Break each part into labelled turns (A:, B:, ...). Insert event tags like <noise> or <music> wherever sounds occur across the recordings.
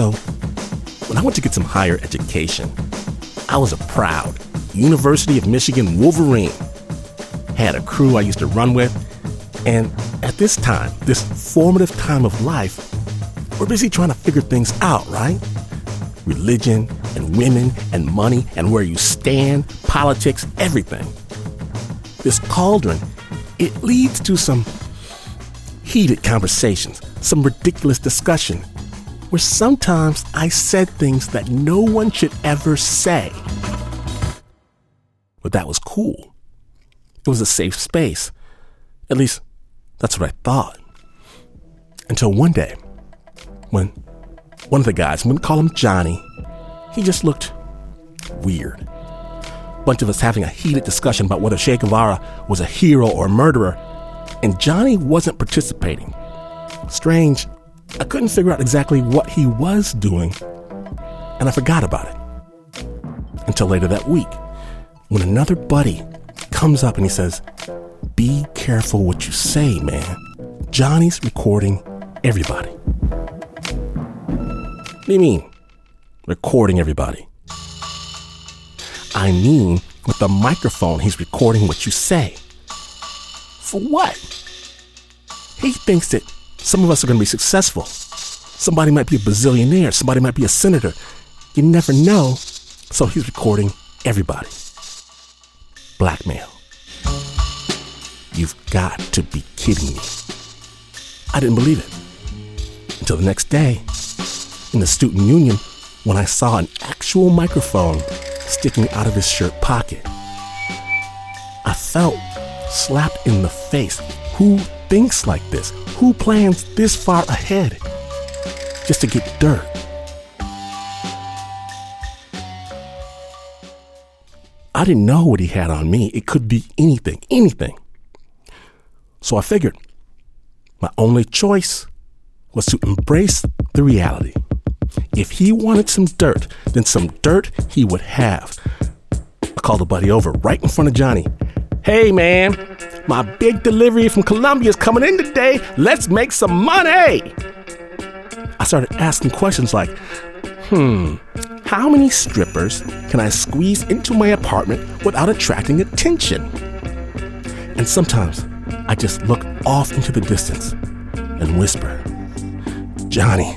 A: So, when I went to get some higher education, I was a proud University of Michigan Wolverine. Had a crew I used to run with, and at this time, this formative time of life, we're busy trying to figure things out, right? Religion and women and money and where you stand, politics, everything. This cauldron, it leads to some heated conversations, some ridiculous discussion, where sometimes I said things that no one should ever say. But that was cool. It was a safe space. At least, that's what I thought. Until one day, when one of the guys, I'm gonna call him Johnny, he just looked weird. Bunch of us having a heated discussion about whether Che Guevara was a hero or a murderer, and Johnny wasn't participating. Strange, I couldn't figure out exactly what he was doing, and I forgot about it. Until later that week, when another buddy comes up and he says, Be careful what you say, man. Johnny's recording everybody. What do you mean, recording everybody? I mean, with the microphone, he's recording what you say. For what? He thinks that some of us are going to be successful. Somebody might be a bazillionaire, somebody might be a senator. You never know. So he's recording everybody. Blackmail. You've got to be kidding me. I didn't believe it until the next day in the student union when I saw an actual microphone sticking out of his shirt pocket. I felt slapped in the face. Who thinks like this? Who plans this far ahead just to get dirt? I didn't know what he had on me. It could be anything, anything. So I figured my only choice was to embrace the reality. If he wanted some dirt, then some dirt he would have. I called a buddy over right in front of Johnny. Hey man, my big delivery from Colombia is coming in today. Let's make some money. I started asking questions like, hmm, how many strippers can I squeeze into my apartment without attracting attention? And sometimes I just look off into the distance and whisper, Johnny,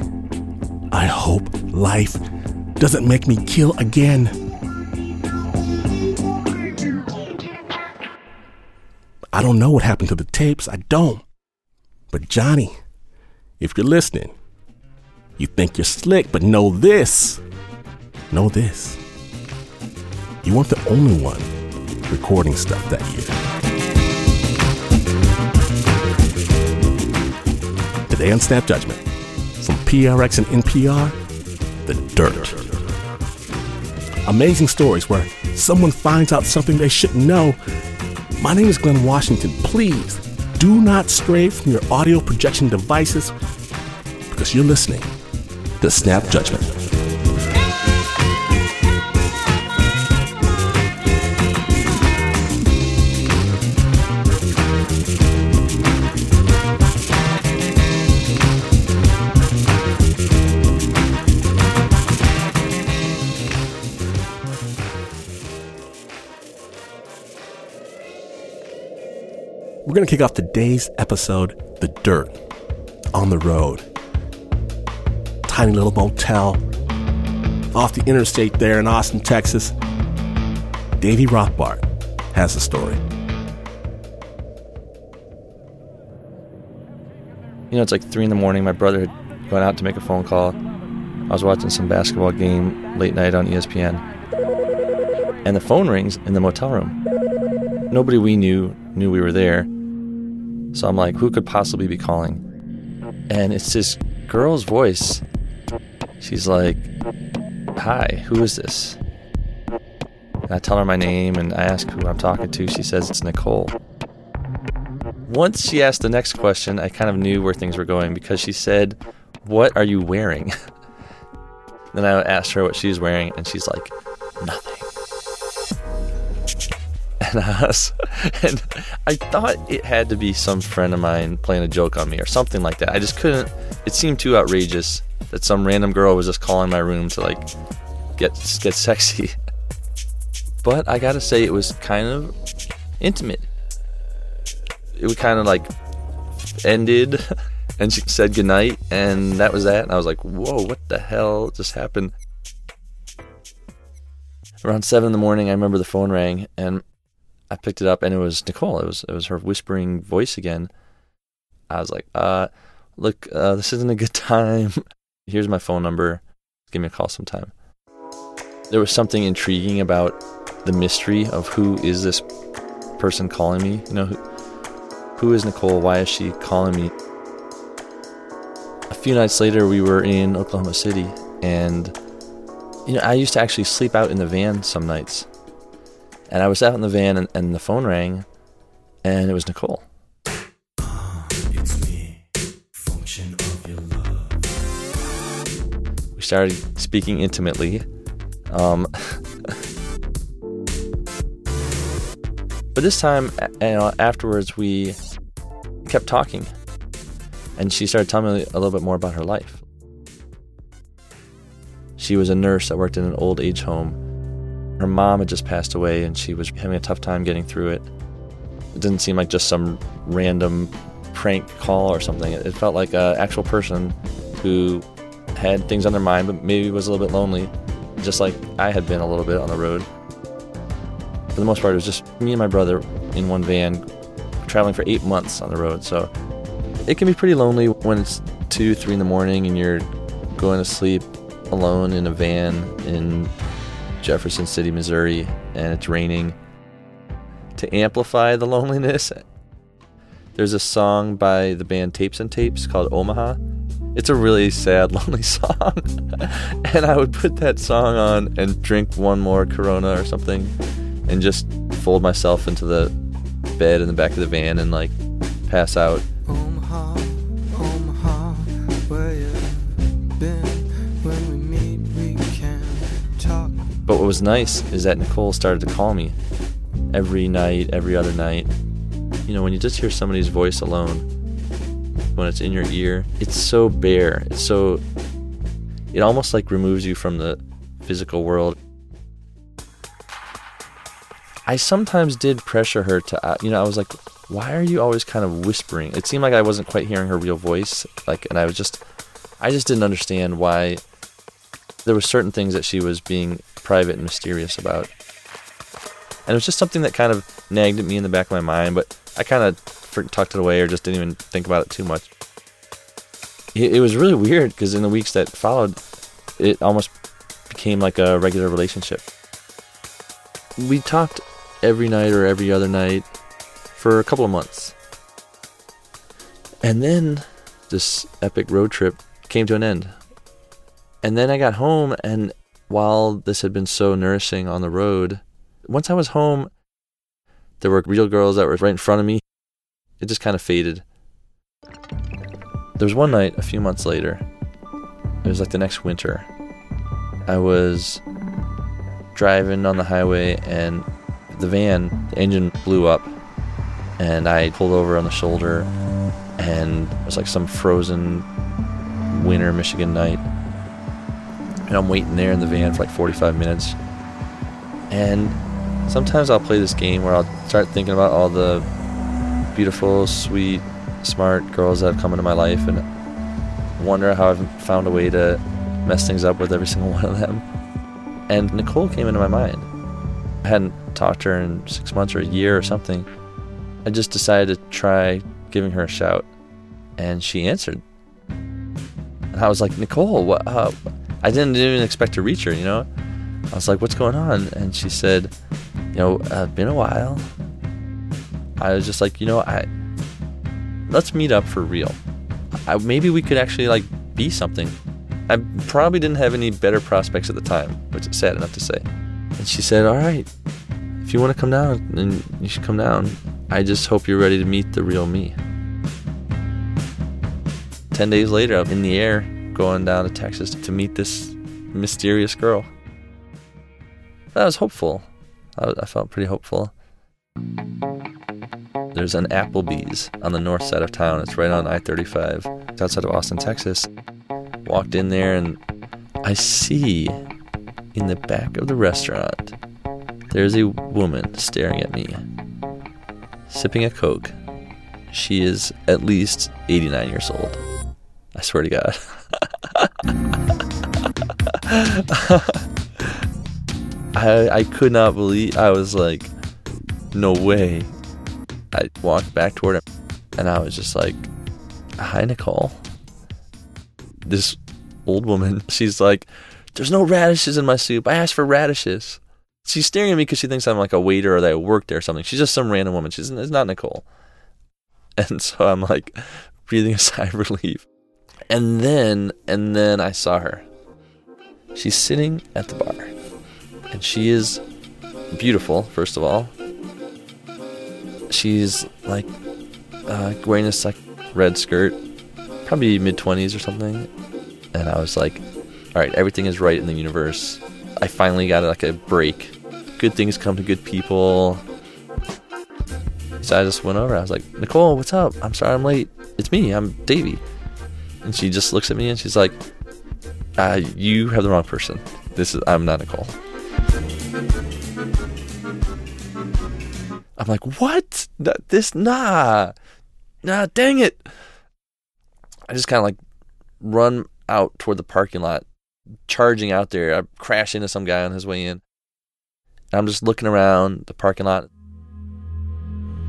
A: I hope life doesn't make me kill again. I don't know what happened to the tapes. I don't. But Johnny, if you're listening, you think you're slick, but know this. Know this. You weren't the only one recording stuff that year. Today on Snap Judgment, from PRX and NPR, The Dirt. Amazing stories where someone finds out something they shouldn't know. My name is Glynn Washington. Please do not stray from your audio projection devices because you're listening to Snap Judgment. We're going to kick off today's episode, The Dirt, on the road. Tiny little motel off the interstate there in Austin, Texas. Davy Rothbart has the story.
B: You know, it's like three in the morning. My brother had gone out to make a phone call. I was watching some basketball game late night on ESPN. And the phone rings in the motel room. Nobody we knew knew we were there. So I'm like, who could possibly be calling? And it's this girl's voice. She's like, Hi, who is this? And I tell her my name and I ask who I'm talking to. She says it's Nicole. Once she asked the next question, I kind of knew where things were going because she said, What are you wearing? <laughs> then I asked her what she's wearing, and she's like, Nothing. I, <laughs> and I thought it had to be some friend of mine playing a joke on me or something like that. I just couldn't, it seemed too outrageous that some random girl was just calling my room to like get get sexy. <laughs> But I gotta say, it was kind of intimate. It was kind of like ended, <laughs> and she said goodnight, and that was that. And I was like, whoa, what the hell just happened? Around seven in the morning, I remember the phone rang, and I picked it up, and it was Nicole. It was it was her whispering voice again. I was like, uh, look, uh, this isn't a good <laughs> time. Here's my phone number. Give me a call sometime. There was something intriguing about the mystery of who is this person calling me? You know, who, who is Nicole? Why is she calling me? A few nights later, we were in Oklahoma City, and you know, I used to actually sleep out in the van some nights. And I was out in the van, and, and the phone rang, and it was Nicole. We started speaking intimately. Um, <laughs> But this time, you know, afterwards, we kept talking, and she started telling me a little bit more about her life. She was a nurse that worked in an old age home. Her mom had just passed away, and she was having a tough time getting through it. It didn't seem like just some random prank call or something. It felt like an actual person who had things on their mind, but maybe was a little bit lonely, just like I had been a little bit on the road for the most part, it was just me and my brother in one van traveling for eight months on the road. So it can be pretty lonely when it's two, three in the morning and you're going to sleep alone in a van in Jefferson City, Missouri, and it's raining. To amplify the loneliness, there's a song by the band Tapes 'n Tapes called Omaha. It's a really sad, <laughs> lonely song. <laughs> and I would put that song on and drink one more Corona or something and just fold myself into the bed in the back of the van and like pass out. What was nice is that Nicole started to call me every night, every other night. You know, when you just hear somebody's voice alone, when it's in your ear, it's so bare. It's so. It almost like removes you from the physical world. I sometimes did pressure her to, uh, you know, I was like, why are you always kind of whispering? It seemed like I wasn't quite hearing her real voice. Like, and I was just, I just didn't understand why there were certain things that she was being private and mysterious about. And it was just something that kind of nagged at me in the back of my mind, but I kind of tucked it away or just didn't even think about it too much. It, it was really weird because in the weeks that followed, it almost became like a regular relationship. We talked every night or every other night for a couple of months. And then this epic road trip came to an end. And then I got home, and while this had been so nourishing on the road, once I was home, there were real girls that were right in front of me. It just kind of faded. There was one night a few months later. It was like the next winter. I was driving on the highway and the van the engine blew up and I pulled over on the shoulder and it was like some frozen winter Michigan night. And I'm waiting there in the van for like 45 minutes. And sometimes I'll play this game where I'll start thinking about all the beautiful, sweet, smart girls that have come into my life and wonder how I've found a way to mess things up with every <laughs> single one of them. And Nicole came into my mind. I hadn't talked to her in six months or a year or something. I just decided to try giving her a shout, and she answered. And I was like, Nicole, what? Uh, I didn't even expect to reach her, you know? I was like, what's going on? And she said, you know, uh, been a while. I was just like, you know, I let's meet up for real. I, maybe we could actually like be something. I probably didn't have any better prospects at the time, which is sad enough to say. And she said, All right, if you want to come down, then you should come down. I just hope you're ready to meet the real me. 10 days later, I'm in the air going down to Texas to meet this mysterious girl. That was hopeful. I felt pretty hopeful. There's an Applebee's on the north side of town. It's right on I 35. It's outside of Austin, Texas. walked in there and I see in the back of the restaurant there's a woman staring at me, sipping a Coke. She is at least 89 years old. I swear to God. <laughs> <laughs> I, I could not believe, I was like, no way. I walked back toward him and I was just like, hi, Nicole. This old woman, <laughs> she's like, there's no radishes in my soup. I asked for radishes. She's staring at me because she thinks I'm like a waiter or that I work there or something. She's just some random woman. She's it's not Nicole. <laughs> And so I'm like breathing a sigh of relief. And then and then I saw her. She's sitting at the bar. And she is beautiful, first of all. She's like uh, wearing this like red skirt, probably mid 20s or something. And I was like, all right, everything is right in the universe. I finally got like a break. Good things come to good people. So I just went over. I was like, Nicole, what's up? I'm sorry I'm late. It's me. I'm Davy. And she just looks at me and she's like, uh, you have the wrong person. This is I'm not Nicole. I'm like, what? This nah, nah, dang it! I just kind of like run out toward the parking lot, charging out there. I crash into some guy on his way in. And I'm just looking around the parking lot,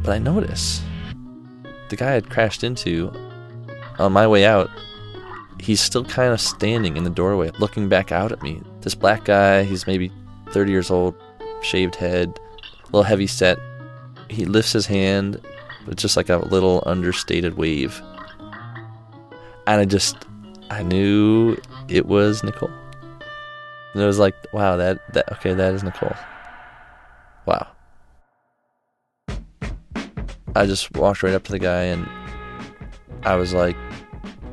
B: but I notice the guy I had crashed into on my way out. He's still kind of standing in the doorway, looking back out at me. This black guy, he's maybe 30 years old, shaved head, a little heavy set. He lifts his hand it's just like a little understated wave. And I just, I knew it was Nicole. And it was like, wow, that, that, okay, that is Nicole. Wow. I just walked right up to the guy and I was like,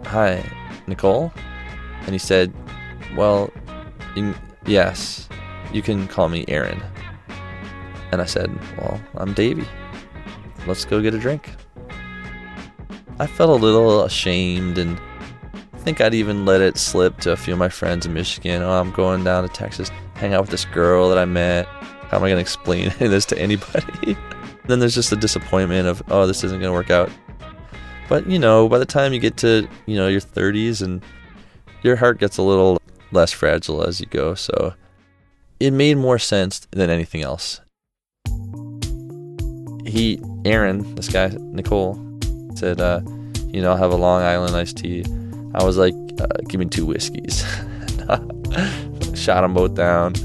B: hi, Nicole? And he said, well, yes, you can call me Aaron. And I said, well, I'm Davy. Let's go get a drink. I felt a little ashamed and I think I'd even let it slip to a few of my friends in Michigan. Oh, I'm going down to Texas, hang out with this girl that I met. How am I going to explain <laughs> this to anybody? <laughs> then there's just the disappointment of, oh, this isn't going to work out. But, you know, by the time you get to, you know, your 30s and your heart gets a little less fragile as you go. So it made more sense than anything else. He, Aaron, this guy, Nicole, said, uh, you know, I'll have a Long Island iced tea. I was like, uh, give me two whiskeys. <laughs> Shot them both down.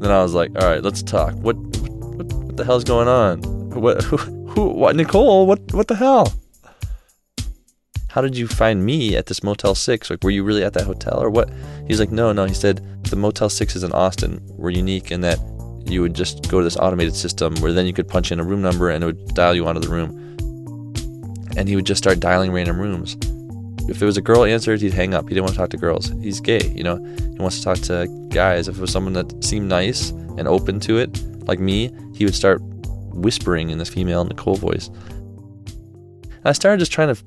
B: Then I was like, all right, let's talk. What, what, what the hell's going on? What, who, who, what, Nicole? What, what the hell? How did you find me at this Motel 6? Like, were you really at that hotel or what? He's like, no, no. He said, the Motel 6 is in Austin. We're unique in that you would just go to this automated system where then you could punch in a room number and it would dial you onto the room. And he would just start dialing random rooms. If it was a girl answered, he'd hang up. He didn't want to talk to girls. He's gay, you know. He wants to talk to guys. If it was someone that seemed nice and open to it, like me, he would start whispering in this female Nicole voice. I started just trying to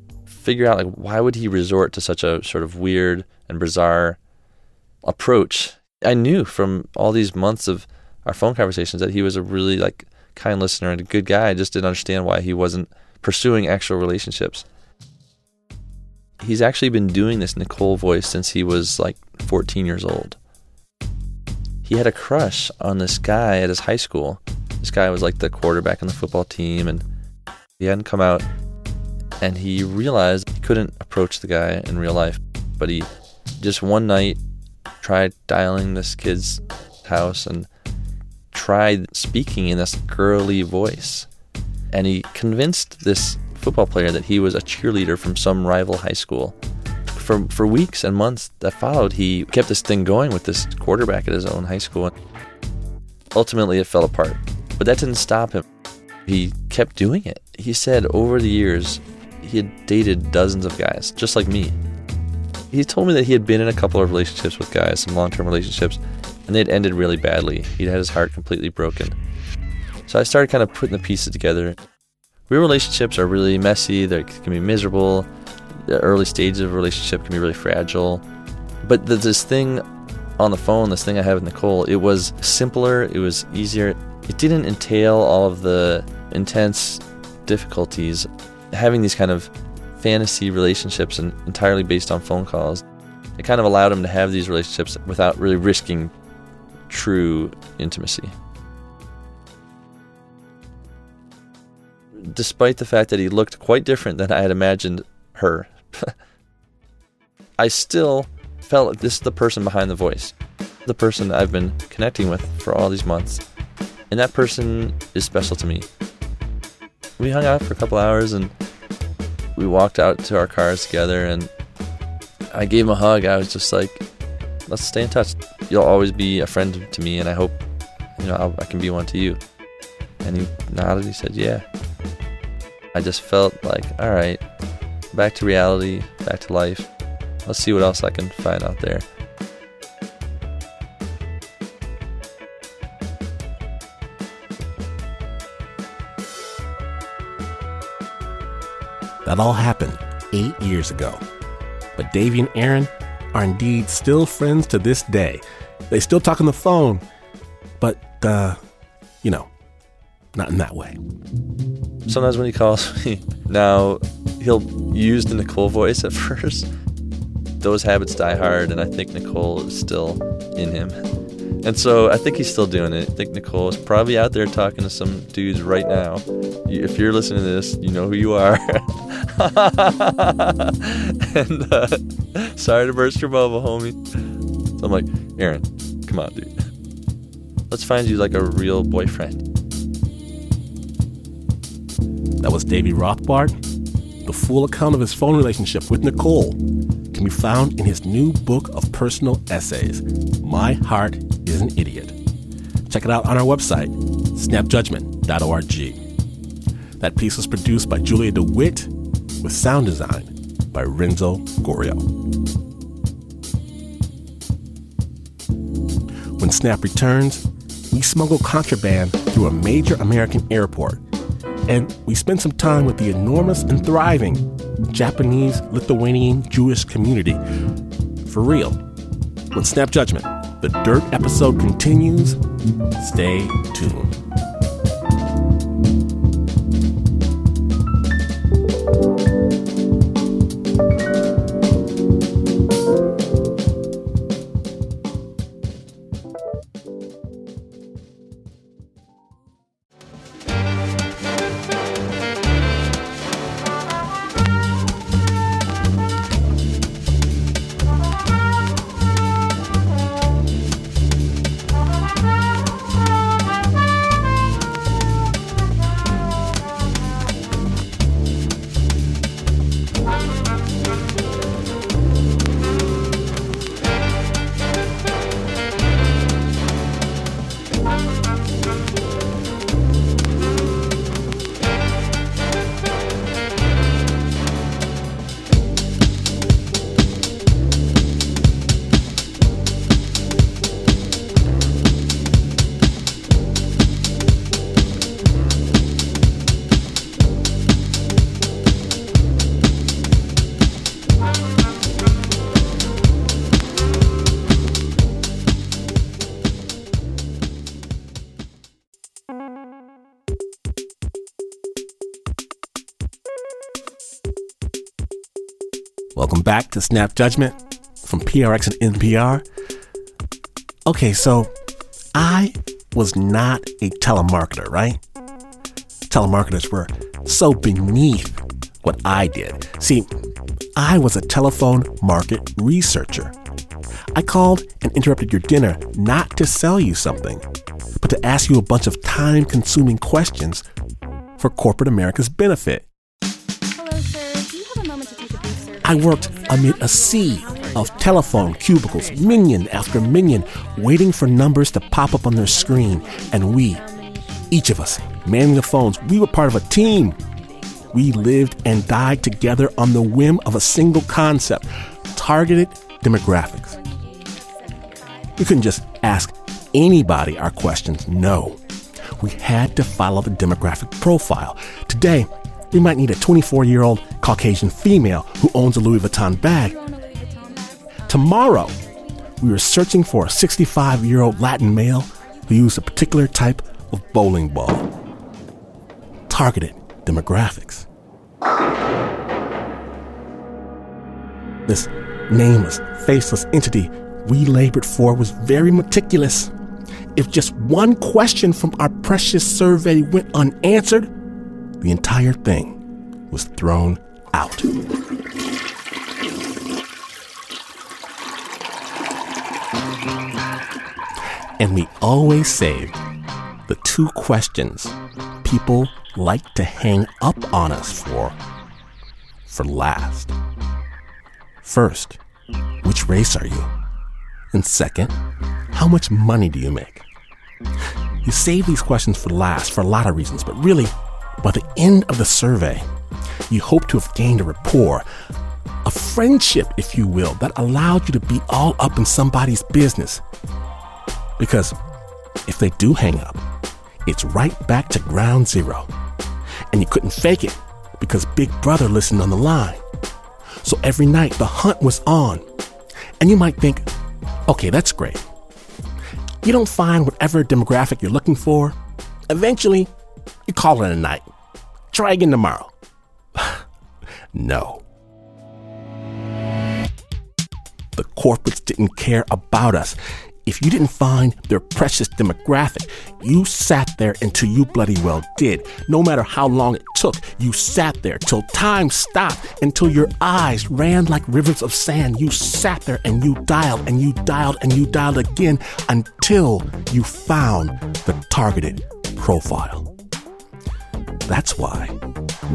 B: figure out like why would he resort to such a sort of weird and bizarre approach. I knew from all these months of our phone conversations that he was a really like kind listener and a good guy. I just didn't understand why he wasn't pursuing actual relationships. He's actually been doing this Nicole voice since he was like 14 years old. He had a crush on this guy at his high school. This guy was like the quarterback on the football team, and he hadn't come out. And he realized he couldn't approach the guy in real life, but he just one night tried dialing this kid's house and tried speaking in this girly voice. And he convinced this football player that he was a cheerleader from some rival high school. For, for weeks and months that followed, he kept this thing going with this quarterback at his own high school. Ultimately, it fell apart. But that didn't stop him. He kept doing it. He said over the years, he had dated dozens of guys, just like me. He told me that he had been in a couple of relationships with guys, some long term relationships, and they'd ended really badly. He'd had his heart completely broken. So I started kind of putting the pieces together. Real relationships are really messy, they can be miserable. The early stages of a relationship can be really fragile. But this thing on the phone, this thing I had with Nicole, it was simpler, it was easier. It didn't entail all of the intense difficulties having these kind of fantasy relationships and entirely based on phone calls. It kind of allowed him to have these relationships without really risking true intimacy. Despite the fact that he looked quite different than I had imagined her, <laughs> I still felt like this is the person behind the voice, the person I've been connecting with for all these months. And that person is special to me. We hung out for a couple hours and we walked out to our cars together and I gave him a hug. I was just like, let's stay in touch. You'll always be a friend to me, and I hope you know I'll, I can be one to you. And he nodded. He said, yeah. I just felt like, all right, back to reality, back to life. Let's see what else I can find out there.
A: That all happened eight years ago. But Davy and Aaron are indeed still friends to this day. They still talk on the phone, but, uh, you know, not in that way.
B: Sometimes when he calls me <laughs> now, he'll use the Nicole voice at <laughs> first. Those habits die hard, and I think Nicole is still in him. And so I think he's still doing it. I think Nicole is probably out there talking to some dudes right now. If you're listening to this, you know who you are. <laughs> <laughs> and uh, sorry to burst your bubble, homie. So I'm like, Aaron, come on, dude. Let's find you like a real boyfriend.
A: That was Davy Rothbart. The full account of his phone relationship with Nicole can be found in his new book of personal essays, My Heart is an Idiot. Check it out on our website, snapjudgment.org. That piece was produced by Julia DeWitt with sound design by Renzo Gorrio. When Snap returns, we smuggle contraband through a major American airport, and we spend some time with the enormous and thriving Japanese Lithuanian Jewish community. For real. When Snap Judgment, the Dirt episode continues, stay tuned. Back to Snap Judgment from PRX and NPR. Okay, so I was not a telemarketer, right? Telemarketers were so beneath what I did. See, I was a telephone market researcher. I called and interrupted your dinner not to sell you something, but to ask you a bunch of time consuming questions for corporate America's benefit. I worked amid a sea of telephone cubicles, minion after minion, waiting for numbers to pop up on their screen. And we, each of us, manning the phones, we were part of a team. We lived and died together on the whim of a single concept targeted demographics. We couldn't just ask anybody our questions. No. We had to follow the demographic profile. Today, we might need a 24 year old Caucasian female who owns a Louis Vuitton bag. Tomorrow, we were searching for a 65 year old Latin male who used a particular type of bowling ball. Targeted demographics. This nameless, faceless entity we labored for was very meticulous. If just one question from our precious survey went unanswered, the entire thing was thrown out. And we always saved the two questions people like to hang up on us for for last. First, which race are you? And second, how much money do you make? You save these questions for last for a lot of reasons, but really, by the end of the survey, you hope to have gained a rapport, a friendship, if you will, that allowed you to be all up in somebody's business. Because if they do hang up, it's right back to ground zero. And you couldn't fake it because Big Brother listened on the line. So every night the hunt was on. And you might think, okay, that's great. You don't find whatever demographic you're looking for. Eventually, you call it a night. Try again tomorrow. <sighs> no. The corporates didn't care about us if you didn't find their precious demographic, you sat there until you bloody well did. No matter how long it took, you sat there till time stopped, until your eyes ran like rivers of sand. You sat there and you dialed and you dialed and you dialed again until you found the targeted profile. That's why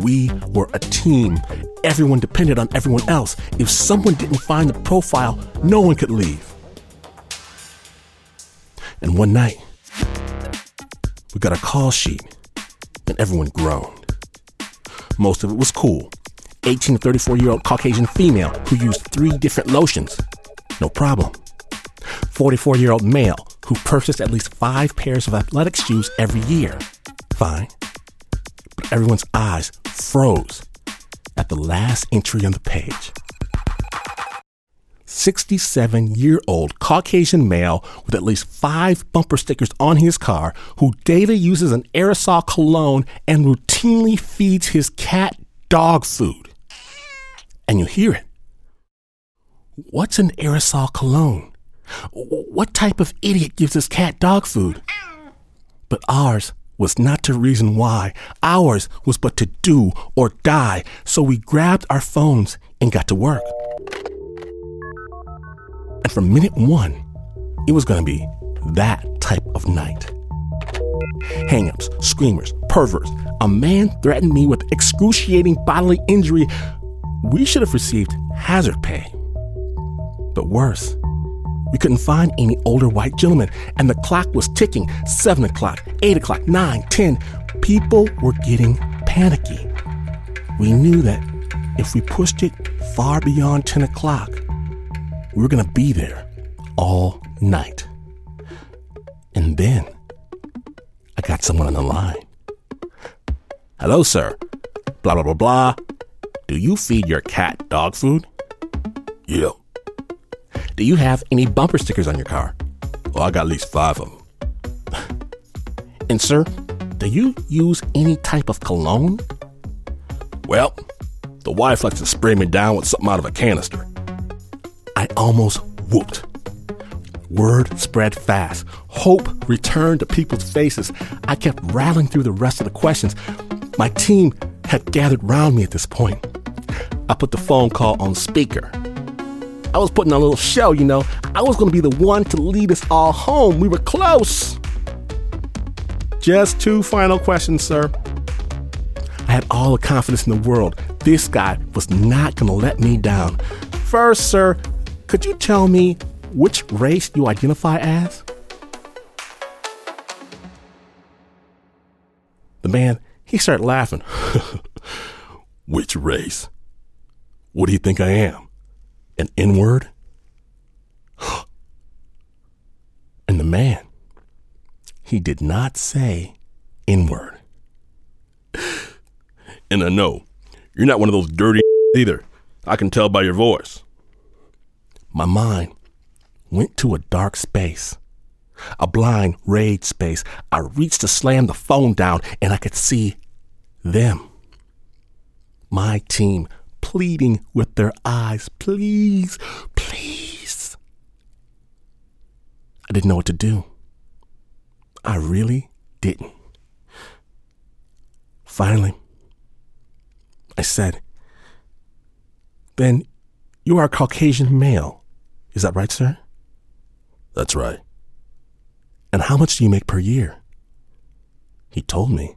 A: we were a team. Everyone depended on everyone else. If someone didn't find the profile, no one could leave. And one night, we got a call sheet, and everyone groaned. Most of it was cool. 18 to 34 year old Caucasian female who used three different lotions. No problem. 44 year old male who purchased at least five pairs of athletic shoes every year. Fine. But everyone's eyes froze at the last entry on the page. 67 year old Caucasian male with at least five bumper stickers on his car who daily uses an aerosol cologne and routinely feeds his cat dog food. And you hear it. What's an aerosol cologne? What type of idiot gives his cat dog food? But ours was not to reason why. Ours was but to do or die. So we grabbed our phones and got to work. And from minute one, it was going to be that type of night. Hangups, screamers, perverts. A man threatened me with excruciating bodily injury. We should have received hazard pay. But worse, we couldn't find any older white gentlemen, and the clock was ticking 7 o'clock, 8 o'clock, 9, 10. People were getting panicky. We knew that if we pushed it far beyond 10 o'clock, we were going to be there all night. And then I got someone on the line. Hello, sir. Blah, blah, blah, blah. Do you feed your cat dog food? Yeah. Do you have any bumper stickers on your car? Well, I got at least five of them. <laughs> and, sir, do you use any type of cologne? Well, the wife likes to spray me down with something out of a canister. I almost whooped. Word spread fast. Hope returned to people's faces. I kept rattling through the rest of the questions. My team had gathered round me at this point. I put the phone call on speaker. I was putting on a little show, you know. I was going to be the one to lead us all home. We were close. Just two final questions, sir. I had all the confidence in the world. This guy was not going to let me down. First, sir, could you tell me which race you identify as? The man, he started laughing. <laughs> which race? What do you think I am? An N word? <gasps> and the man, he did not say N word. <gasps> And I know, you're not one of those dirty <laughs> either. I can tell by your voice. my mind went to a dark space, a blind rage space. I reached to slam the phone down and I could see them. My team pleading with their eyes, please, please. I didn't know what to do. I really didn't. Finally, I said, Then you are a Caucasian male. Is that right, sir? That's right. And how much do you make per year? He told me.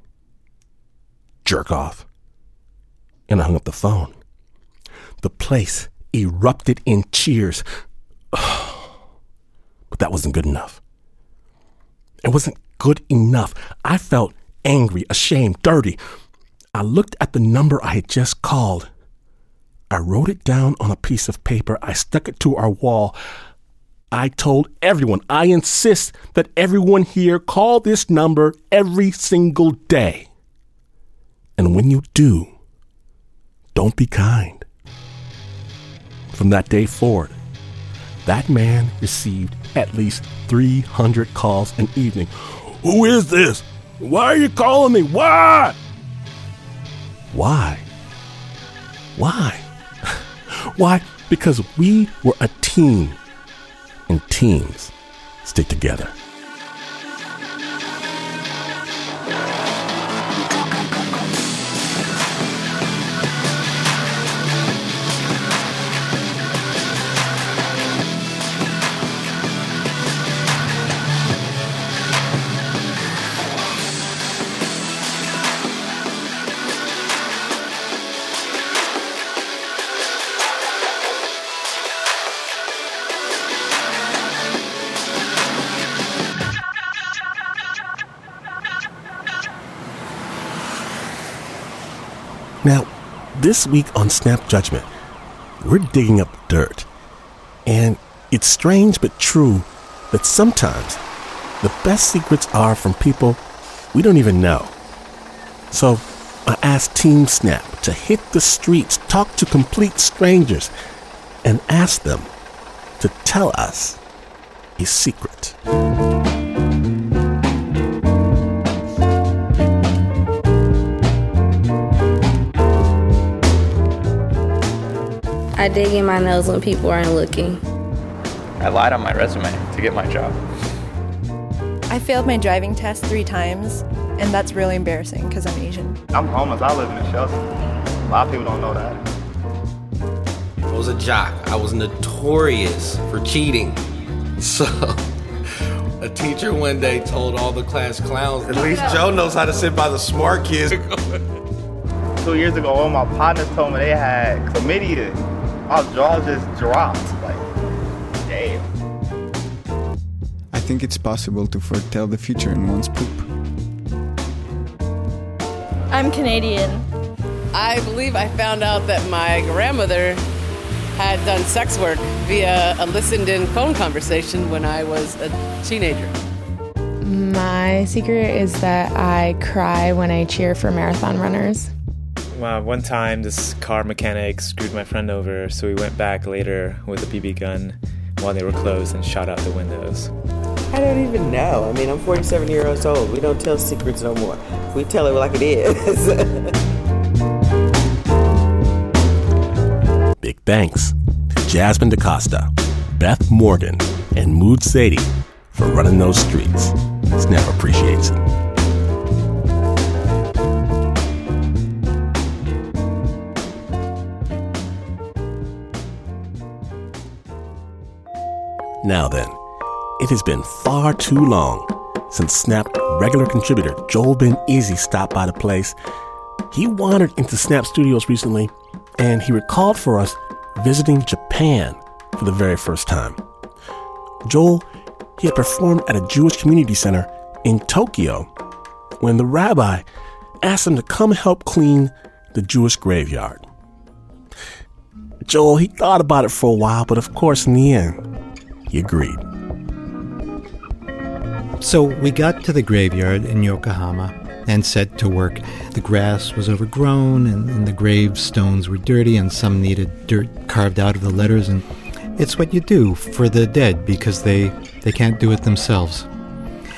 A: Jerk off. And I hung up the phone. The place erupted in cheers. <sighs> But that wasn't good enough. It wasn't good enough. I felt angry, ashamed, dirty. I looked at the number I had just called. I wrote it down on a piece of paper. I stuck it to our wall. I told everyone, I insist that everyone here call this number every single day. And when you do, don't be kind. From that day forward, that man received at least 300 calls an evening. Who is this? Why are you calling me? Why? Why? Why? <laughs> Why? Because we were a team, and teams stick together. This week on Snap Judgment, we're digging up dirt. And it's strange but true that sometimes the best secrets are from people we don't even know. So I asked Team Snap to hit the streets, talk to complete strangers, and ask them to tell us a secret.
C: I dig in my nose when people aren't looking.
D: I lied on my resume to get my job.
E: I failed my driving test three times, and that's really embarrassing because I'm Asian.
F: I'm homeless. I live in a shelter. A lot of people don't know that.
G: I was a jock. I was notorious for cheating. <laughs> So, a teacher one day told all the class clowns, at least Joe knows how to sit by the smart kids.
F: Two years ago, all my partners told me they had chlamydia. My jaw just dropped. Like, damn.
H: I think it's possible to foretell the future in one's poop.
I: I'm Canadian.
J: I believe I found out that my grandmother had done sex work via a listened in phone conversation when I was a teenager.
K: My secret is that I cry when I cheer for marathon runners.
L: Well, one time this car mechanic screwed my friend over, so we went back later with a BB gun while they were closed and shot out the windows.
M: I don't even know. I mean, I'm 47 years old. We don't tell secrets no more. We tell it like it is. <laughs>
A: Big thanks to Jasmine DaCosta, Beth Morgan, and Mood Sadie for running those streets. Snap appreciates it. Now then, it has been far too long since Snap regular contributor Joel Ben Izzy stopped by the place. He wandered into Snap Studios recently and he recalled for us visiting Japan for the very first time. Joel, he had performed at a Jewish community center in Tokyo when the rabbi asked him to come help clean the Jewish graveyard. Joel, he thought about it for a while, but of course, in the end, agreed.
N: So we got to the graveyard in Yokohama and set to work. The grass was overgrown and, and the gravestones were dirty, and some needed dirt carved out of the letters. And It's what you do for the dead because they, they can't do it themselves.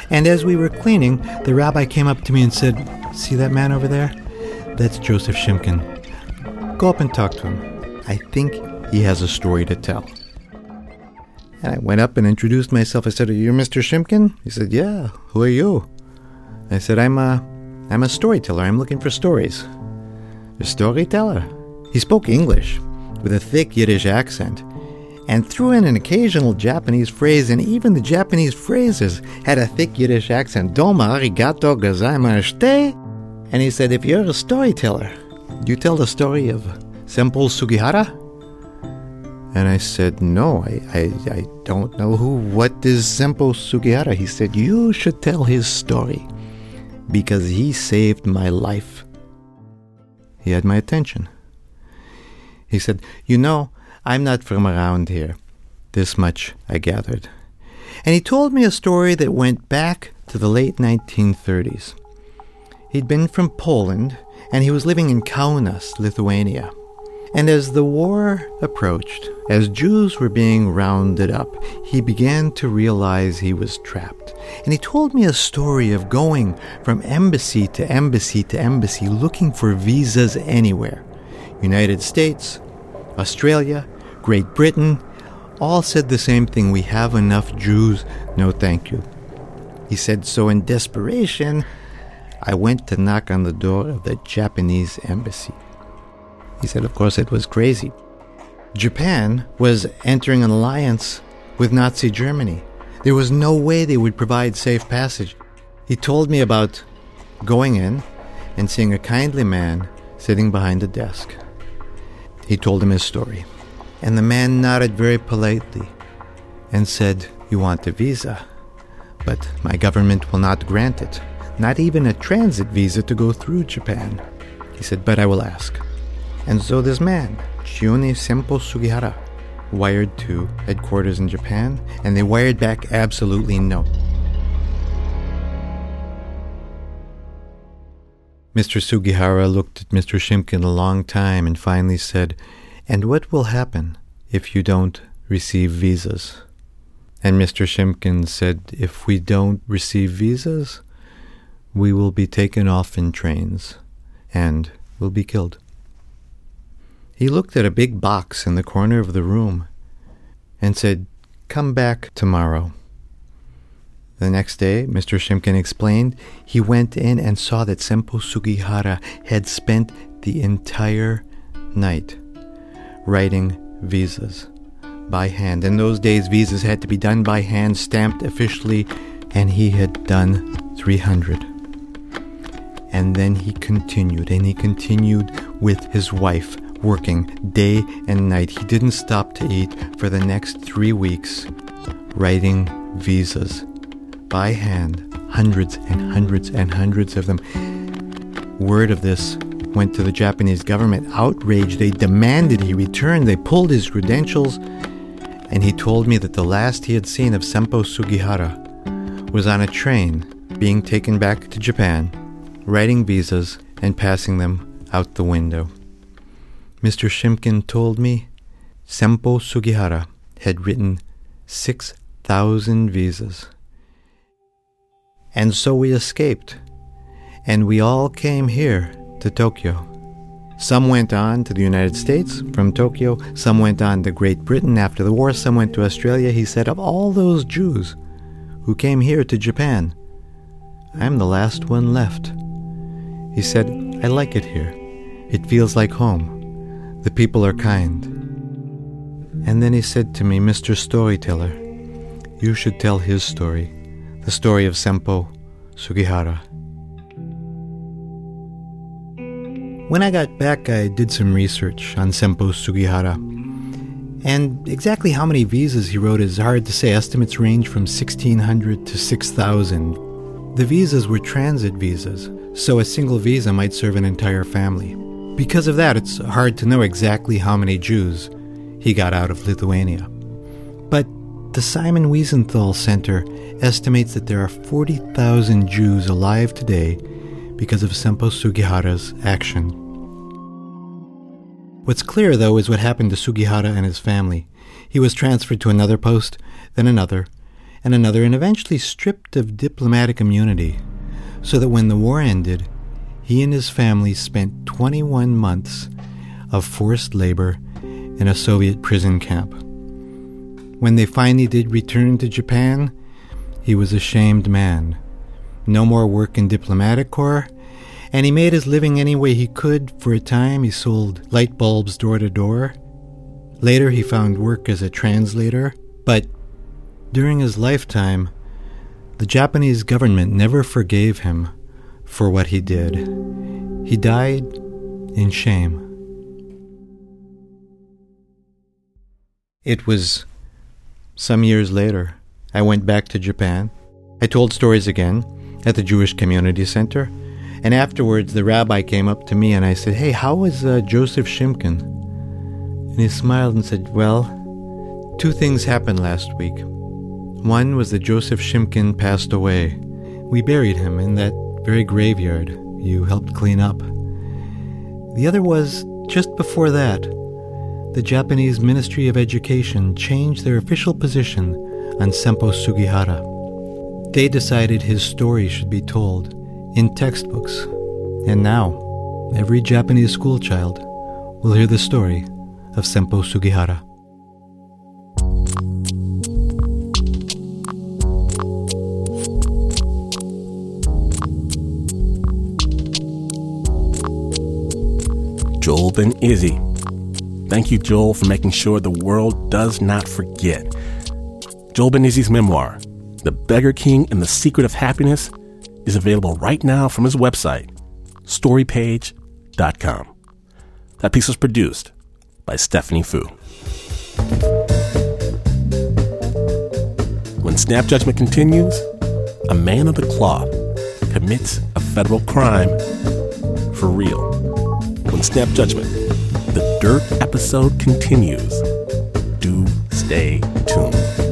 N: And as we were cleaning, the rabbi came up to me and said, See that man over there? That's Joseph Shimkin. Go up and talk to him. I think he has a story to tell. And I went up and introduced myself. I said, Are you Mr. Shimkin? He said, Yeah. Who are you? I said, I'm a, I'm a storyteller. I'm looking for stories. A storyteller? He spoke English with a thick Yiddish accent and threw in an occasional Japanese phrase, and even the Japanese phrases had a thick Yiddish accent. Doma arigato gozaimashite. And he said, If you're a storyteller, do you tell the story of Sempo Sugihara? And I said, No, I, I, I don't know who. What is Sempo Sugihara? He said, You should tell his story because he saved my life. He had my attention. He said, You know, I'm not from around here. This much I gathered. And he told me a story that went back to the late 1930s. He'd been from Poland and he was living in Kaunas, Lithuania. And as the war approached, as Jews were being rounded up, he began to realize he was trapped. And he told me a story of going from embassy to embassy to embassy looking for visas anywhere. United States, Australia, Great Britain, all said the same thing we have enough Jews, no thank you. He said, so in desperation, I went to knock on the door of the Japanese embassy. He said, of course, it was crazy. Japan was entering an alliance with Nazi Germany. There was no way they would provide safe passage. He told me about going in and seeing a kindly man sitting behind a desk. He told him his story. And the man nodded very politely and said, You want a visa, but my government will not grant it, not even a transit visa to go through Japan. He said, But I will ask. And so this man, Chiune Sempo Sugihara, wired to headquarters in Japan, and they wired back absolutely no. Mr. Sugihara looked at Mr. Shimkin a long time and finally said, And what will happen if you don't receive visas? And Mr. Shimkin said, If we don't receive visas, we will be taken off in trains and will be killed. He looked at a big box in the corner of the room and said, Come back tomorrow. The next day, Mr. Shimkin explained, he went in and saw that Sempo Sugihara had spent the entire night writing visas by hand. In those days, visas had to be done by hand, stamped officially, and he had done 300. And then he continued, and he continued with his wife, working day and night. He didn't stop to eat for the next three weeks, writing visas by hand, hundreds and hundreds and hundreds of them. Word of this went to the Japanese government. Outraged, they demanded he return. They pulled his credentials, and he told me that the last he had seen of Sempo Sugihara was on a train being taken back to Japan, writing visas and passing them out the window. Mr. Shimkin told me Sempo Sugihara had written 6,000 visas. And so we escaped, and we all came here to Tokyo. Some went on to the United States from Tokyo, some went on to Great Britain after the war, some went to Australia. He said, Of all those Jews who came here to Japan, I'm the last one left. He said, I like it here. It feels like home. The people are kind. And then he said to me, Mr. Storyteller, you should tell his story, the story of Sempo Sugihara. When I got back, I did some research on Sempo Sugihara. And exactly how many visas he wrote is hard to say. Estimates range from 1,600 to 6,000. The visas were transit visas, so a single visa might serve an entire family. Because of that, it's hard to know exactly how many Jews he got out of Lithuania. But the Simon Wiesenthal Center estimates that there are 40,000 Jews alive today because of Sempo Sugihara's action. What's clear, though, is what happened to Sugihara and his family. He was transferred to another post, then another, and another, and eventually stripped of diplomatic immunity, so that when the war ended, he and his family spent 21 months of forced labor in a Soviet prison camp. When they finally did return to Japan, he was a shamed man. No more work in diplomatic corps, and he made his living any way he could. For a time, he sold light bulbs door to door. Later, he found work as a translator, but during his lifetime, the Japanese government never forgave him for what he did. He died in shame. It was some years later. I went back to Japan. I told stories again at the Jewish Community Center. And afterwards, the rabbi came up to me and I said, Hey, how was uh, Joseph Shimkin? And he smiled and said, Well, two things happened last week. One was that Joseph Shimkin passed away. We buried him in that very graveyard you helped clean up. The other was just before that, the Japanese Ministry of Education changed their official position on Sempo Sugihara. They decided his story should be told in textbooks. And now, every Japanese schoolchild will hear the story of Sempo Sugihara.
A: Joel Ben Izzy. Thank you, Joel, for making sure the world does not forget. Joel Ben Izzy's memoir, The Beggar King and the Secret of Happiness, is available right now from his website, storypage.com. That piece was produced by Stephanie Fu. When Snap Judgment continues, a man of the cloth commits a federal crime for real. When Snap Judgment, the Dirt episode continues. Do stay tuned.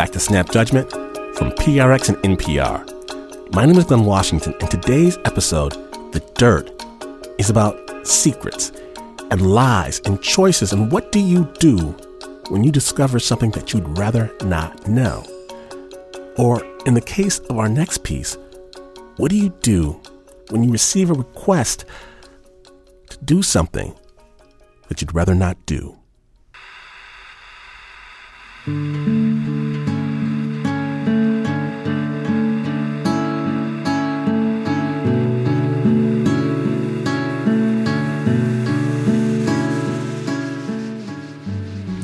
A: Back to Snap Judgment from PRX and NPR. My name is Glynn Washington, and today's episode, The Dirt, is about secrets and lies and choices and what do you do when you discover something that you'd rather not know? Or, in the case of our next piece, what do you do when you receive a request to do something that you'd rather not do?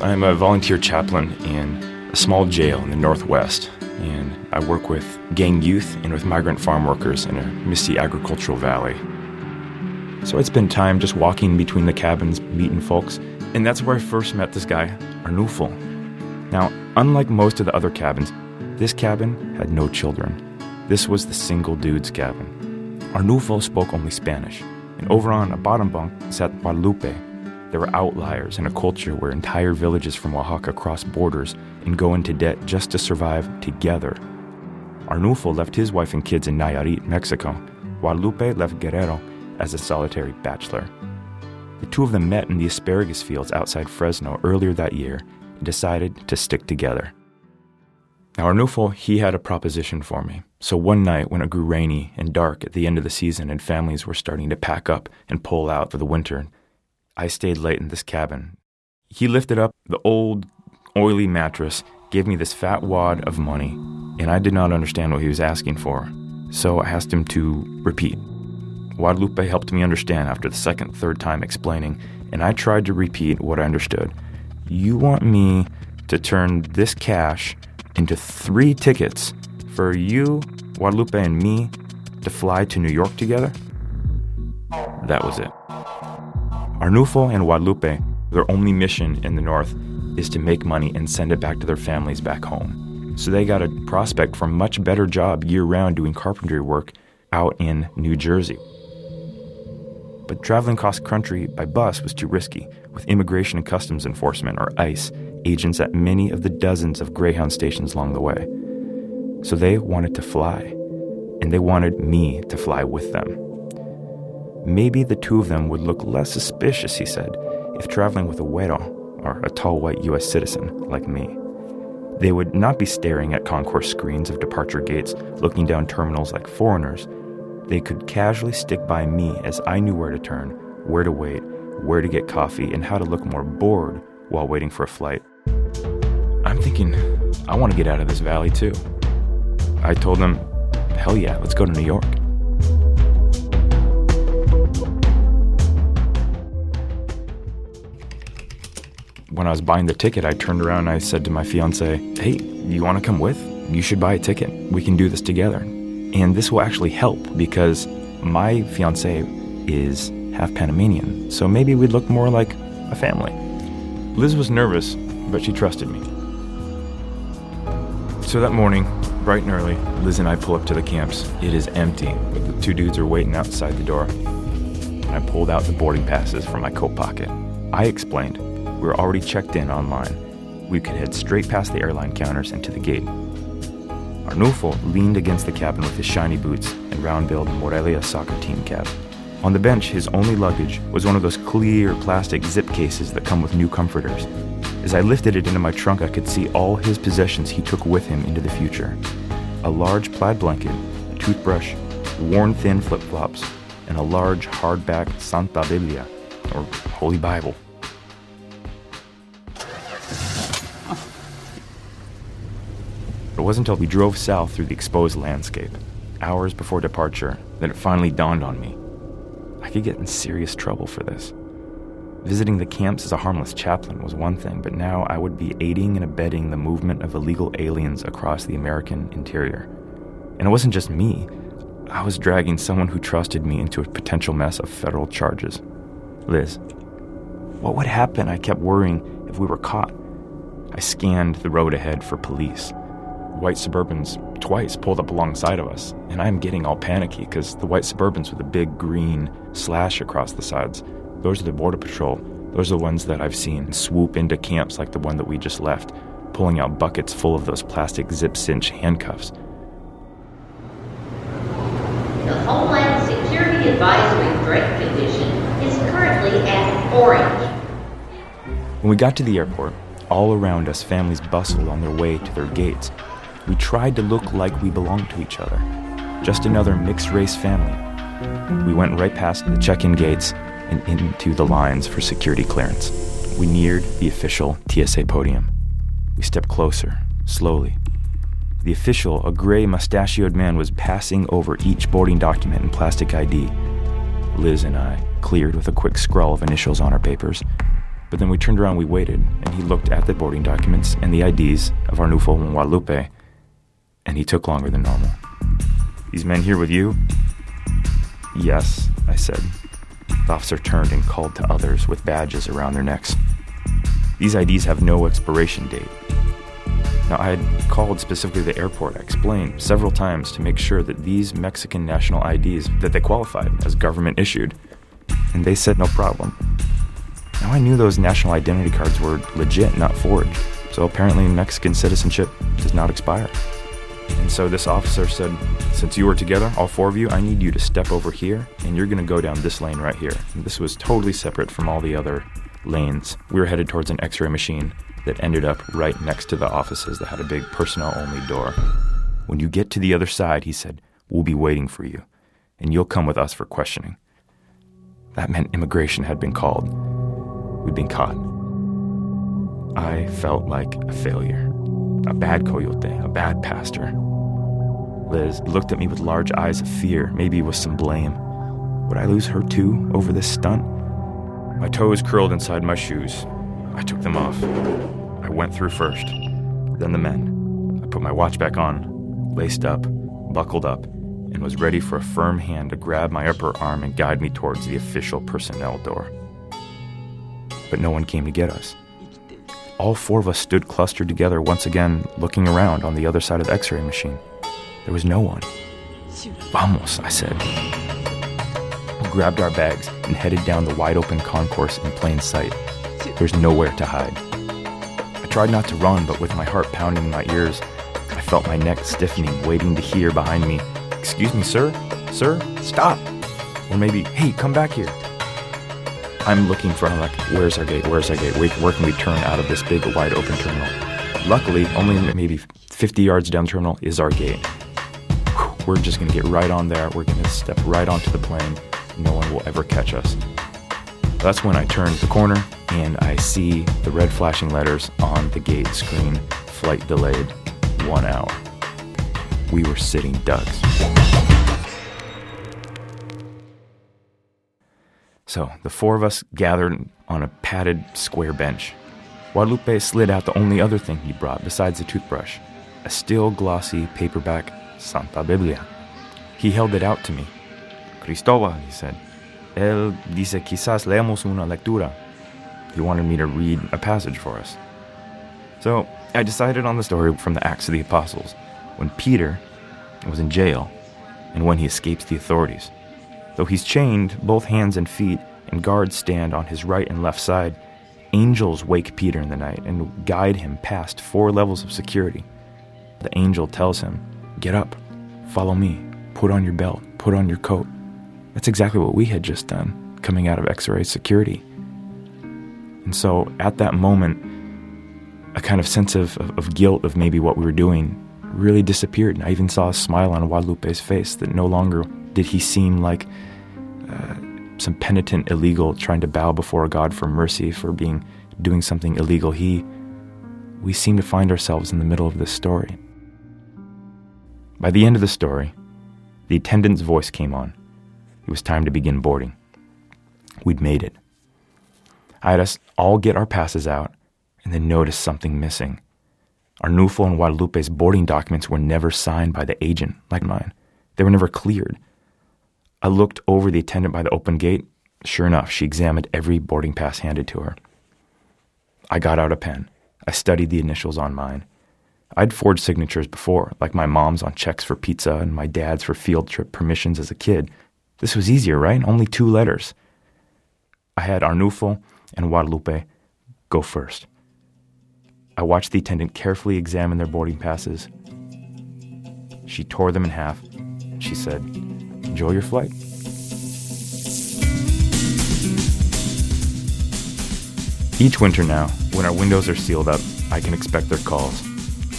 O: I'm a volunteer chaplain in a small jail in the Northwest, and I work with gang youth and with migrant farm workers in a misty agricultural valley. So I'd spend time just walking between the cabins, meeting folks, and that's where I first met this guy, Arnulfo. Now, unlike most of the other cabins, this cabin had no children. This was the single dude's cabin. Arnulfo spoke only Spanish, and over on a bottom bunk sat Guadalupe, there were outliers in a culture where entire villages from Oaxaca cross borders and go into debt just to survive together. Arnulfo left his wife and kids in Nayarit, Mexico. Guadalupe left Guerrero as a solitary bachelor. The two of them met in the asparagus fields outside Fresno earlier that year and decided to stick together. Now, Arnulfo, he had a proposition for me. So one night when it grew rainy and dark at the end of the season and families were starting to pack up and pull out for the winter, I stayed late in this cabin. He lifted up the old, oily mattress, gave me this fat wad of money, and I did not understand what he was asking for. So I asked him to repeat. Guadalupe helped me understand after the second, third time explaining, and I tried to repeat what I understood. You want me to turn this cash into three tickets for you, Guadalupe, and me to fly to New York together? That was it. Arnulfo and Guadalupe, their only mission in the North is to make money and send it back to their families back home. So they got a prospect for a much better job year round doing carpentry work out in New Jersey. But traveling cross country by bus was too risky, with Immigration and Customs Enforcement, or ICE, agents at many of the dozens of Greyhound stations along the way. So they wanted to fly, and they wanted me to fly with them. Maybe the two of them would look less suspicious, he said, if traveling with a güero, or a tall white U.S. citizen like me. They would not be staring at concourse screens of departure gates, looking down terminals like foreigners. They could casually stick by me as I knew where to turn, where to wait, where to get coffee, and how to look more bored while waiting for a flight. I'm thinking, I want to get out of this valley too. I told them, hell yeah, let's go to New York. When I was buying the ticket, I turned around and I said to my fiance, hey, you want to come with? You should buy a ticket. We can do this together. And this will actually help because my fiance is half Panamanian, so maybe we'd look more like a family. Liz was nervous, but she trusted me. So that morning, bright and early, Liz and I pull up to the camps. It is empty, but the two dudes are waiting outside the door. I pulled out the boarding passes from my coat pocket. I explained we were already checked in online. We could head straight past the airline counters and to the gate. Arnulfo leaned against the cabin with his shiny boots and round-billed Morelia soccer team cap. On the bench, his only luggage was one of those clear plastic zip cases that come with new comforters. As I lifted it into my trunk, I could see all his possessions he took with him into the future a large plaid blanket, a toothbrush, worn thin flip flops, and a large hardback Santa Biblia, or Holy Bible. It wasn't until we drove south through the exposed landscape, hours before departure, that it finally dawned on me. I could get in serious trouble for this. Visiting the camps as a harmless chaplain was one thing, but now I would be aiding and abetting the movement of illegal aliens across the American interior. And it wasn't just me, I was dragging someone who trusted me into a potential mess of federal charges. Liz. What would happen, I kept worrying, if we were caught? I scanned the road ahead for police. White Suburbans twice pulled up alongside of us, and I'm getting all panicky because the white Suburbans with a big green slash across the sides, those are the Border Patrol. Those are the ones that I've seen swoop into camps like the one that we just left, pulling out buckets full of those plastic zip cinch handcuffs.
P: The Homeland Security Advisory threat condition is currently at orange.
O: When we got to the airport, all around us, families bustled on their way to their gates. We tried to look like we belonged to each other, just another mixed race family. We went right past the check in gates and into the lines for security clearance. We neared the official TSA podium. We stepped closer, slowly. The official, a gray mustachioed man, was passing over each boarding document and plastic ID. Liz and I cleared with a quick scrawl of initials on our papers. But then we turned around, we waited, and he looked at the boarding documents and the IDs of our Arnulfo and Guadalupe, and he took longer than normal. These men here with you? Yes, I said. The officer turned and called to others with badges around their necks. These IDs have no expiration date. Now, I had called specifically the airport. I explained several times to make sure that these Mexican national IDs that they qualified as government issued, and they said no problem. Now I knew those national identity cards were legit, not forged. So apparently Mexican citizenship does not expire. And so this officer said, Since you were together, all four of you, I need you to step over here and you're going to go down this lane right here. And this was totally separate from all the other lanes. We were headed towards an x ray machine that ended up right next to the offices that had a big personnel only door. When you get to the other side, he said, We'll be waiting for you, and you'll come with us for questioning. That meant immigration had been called. We'd been caught. I felt like a failure, a bad coyote, a bad pastor. Liz looked at me with large eyes of fear, maybe with some blame. Would I lose her too over this stunt? My toes curled inside my shoes. I took them off. I went through first, then the men. I put my watch back on, laced up, buckled up, and was ready for a firm hand to grab my upper arm and guide me towards the official personnel door. But no one came to get us. All four of us stood clustered together once again, looking around on the other side of the x ray machine. There was no one. Vamos, I said. We grabbed our bags and headed down the wide open concourse in plain sight. There's nowhere to hide. I tried not to run, but with my heart pounding in my ears, I felt my neck stiffening, waiting to hear behind me, Excuse me, sir? Sir? Stop! Or maybe, Hey, come back here. I'm looking for, I'm like, where's our gate? Where's our gate? Where, where can we turn out of this big, wide open terminal? Luckily, only maybe 50 yards down the terminal is our gate. We're just gonna get right on there. We're gonna step right onto the plane. No one will ever catch us. That's when I turn the corner and I see the red flashing letters on the gate screen flight delayed one hour. We were sitting ducks. So the four of us gathered on a padded square bench. Guadalupe slid out the only other thing he brought besides a toothbrush a still glossy paperback Santa Biblia. He held it out to me. Cristobal, he said. Él dice quizás leamos una lectura. He wanted me to read a passage for us. So I decided on the story from the Acts of the Apostles when Peter was in jail and when he escapes the authorities. Though he's chained, both hands and feet, and guards stand on his right and left side, angels wake Peter in the night and guide him past four levels of security. The angel tells him, Get up, follow me, put on your belt, put on your coat. That's exactly what we had just done, coming out of X ray security. And so at that moment, a kind of sense of, of, of, guilt of maybe what we were doing really disappeared. And I even saw a smile on Guadalupe's face that no longer did he seem like uh, some penitent illegal trying to bow before God for mercy for being doing something illegal. He, we seem to find ourselves in the middle of this story. By the end of the story, the attendant's voice came on. It was time to begin boarding. We'd made it. I had us all get our passes out and then noticed something missing. Arnulfo and Guadalupe's boarding documents were never signed by the agent, like mine. They were never cleared. I looked over the attendant by the open gate. Sure enough, she examined every boarding pass handed to her. I got out a pen. I studied the initials on mine. I'd forged signatures before, like my mom's on checks for pizza and my dad's for field trip permissions as a kid. This was easier, right? Only two letters. I had Arnulfo and Guadalupe go first. I watched the attendant carefully examine their boarding passes. She tore them in half. She said, Enjoy your flight. Each winter now, when our windows are sealed up, I can expect their calls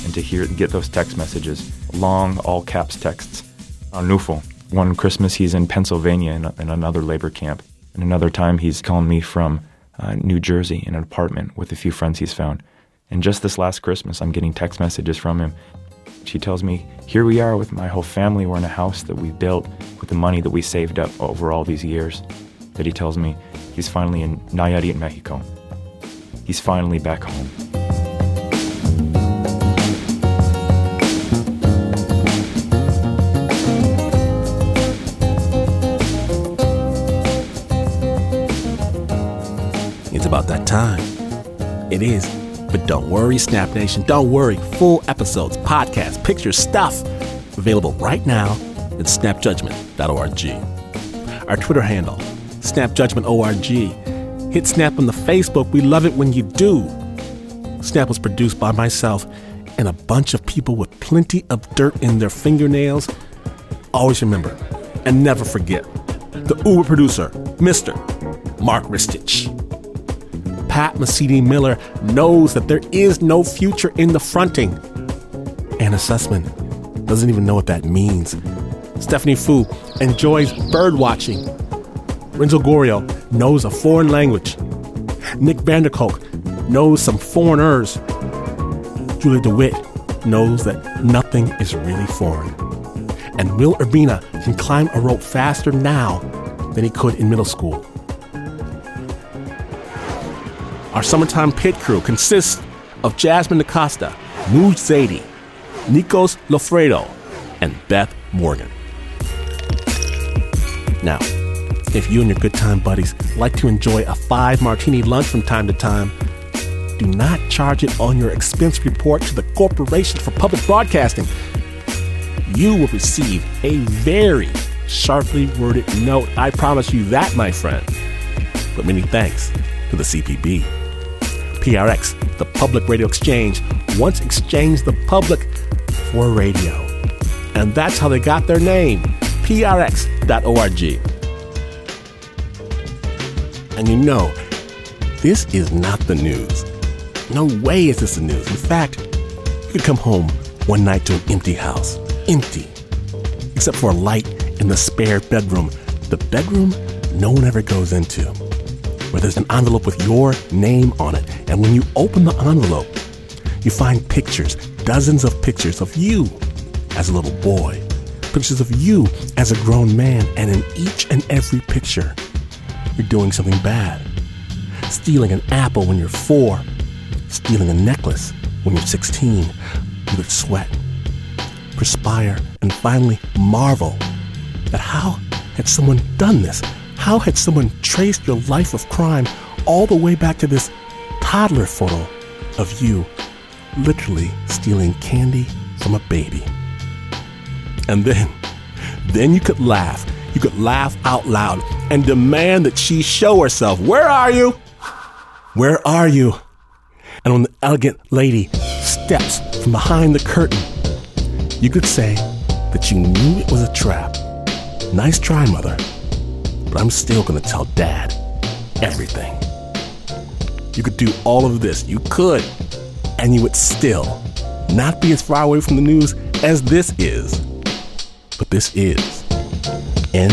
O: and to hear get those text messages, long all caps texts. Arnulfo, one Christmas he's in Pennsylvania in, in, another labor camp, and another time he's calling me from uh, New Jersey in an apartment with a few friends he's found. And just this last Christmas, I'm getting text messages from him. She tells me, Here we are with my whole family. We're in a house that we built with the money that we saved up over all these years. That he tells me he's finally in Nayarit, Mexico. He's finally back home.
A: It's about that time. It is. But don't worry, Snap Nation, don't worry. Full episodes, podcasts, pictures, stuff available right now at snapjudgment.org. Our Twitter handle, snapjudgmentorg. Hit Snap on the Facebook. We love it when you do. Snap was produced by myself and a bunch of people with plenty of dirt in their fingernails, always remember and never forget the Uber producer, Mr. Mark Ristich. Pat Mesiti-Miller knows that there is no future in the fronting. Anna Sussman doesn't even know what that means. Stephanie Fu enjoys bird watching. Renzo Gorrio knows a foreign language. Nick van der Kolk knows some foreigners. Julia DeWitt knows that nothing is really foreign. And Will Urbina can climb a rope faster now than he could in middle school. Our summertime pit crew consists of Jasmine DaCosta, Mooj Zadie, Nikos Lofredo, and Beth Morgan. Now, if you and your good time buddies like to enjoy a five martini lunch from time to time, do not charge it on your expense report to the Corporation for Public Broadcasting. You will receive a very sharply worded note. I promise you that, my friend. But many thanks to the CPB. PRX, the Public Radio Exchange, once exchanged the public for radio. And that's how they got their name, prx.org. And you know, this is not the news. No way is this the news. In fact, you could come home one night to an empty house. Empty. Except for a light in the spare bedroom. The bedroom no one ever goes into. Where there's an envelope with your name on it. And when you open the envelope, you find pictures, dozens of pictures of you as a little boy, pictures of you as a grown man, and in each and every picture, you're doing something bad. Stealing an apple when you're four, stealing a necklace when you're 16. You would sweat, perspire, and finally marvel at how had someone done this? How had someone traced your life of crime all the way back to this toddler photo of you literally stealing candy from a baby? And then, then you could laugh. You could laugh out loud and demand that she show herself. Where are you? Where are you? And when the elegant lady steps from behind the curtain, you could say that you knew it was a trap. Nice try, mother, but I'm still gonna tell dad everything. You could do all of this. You could, and you would still not be as far away from the news as this is. But this is N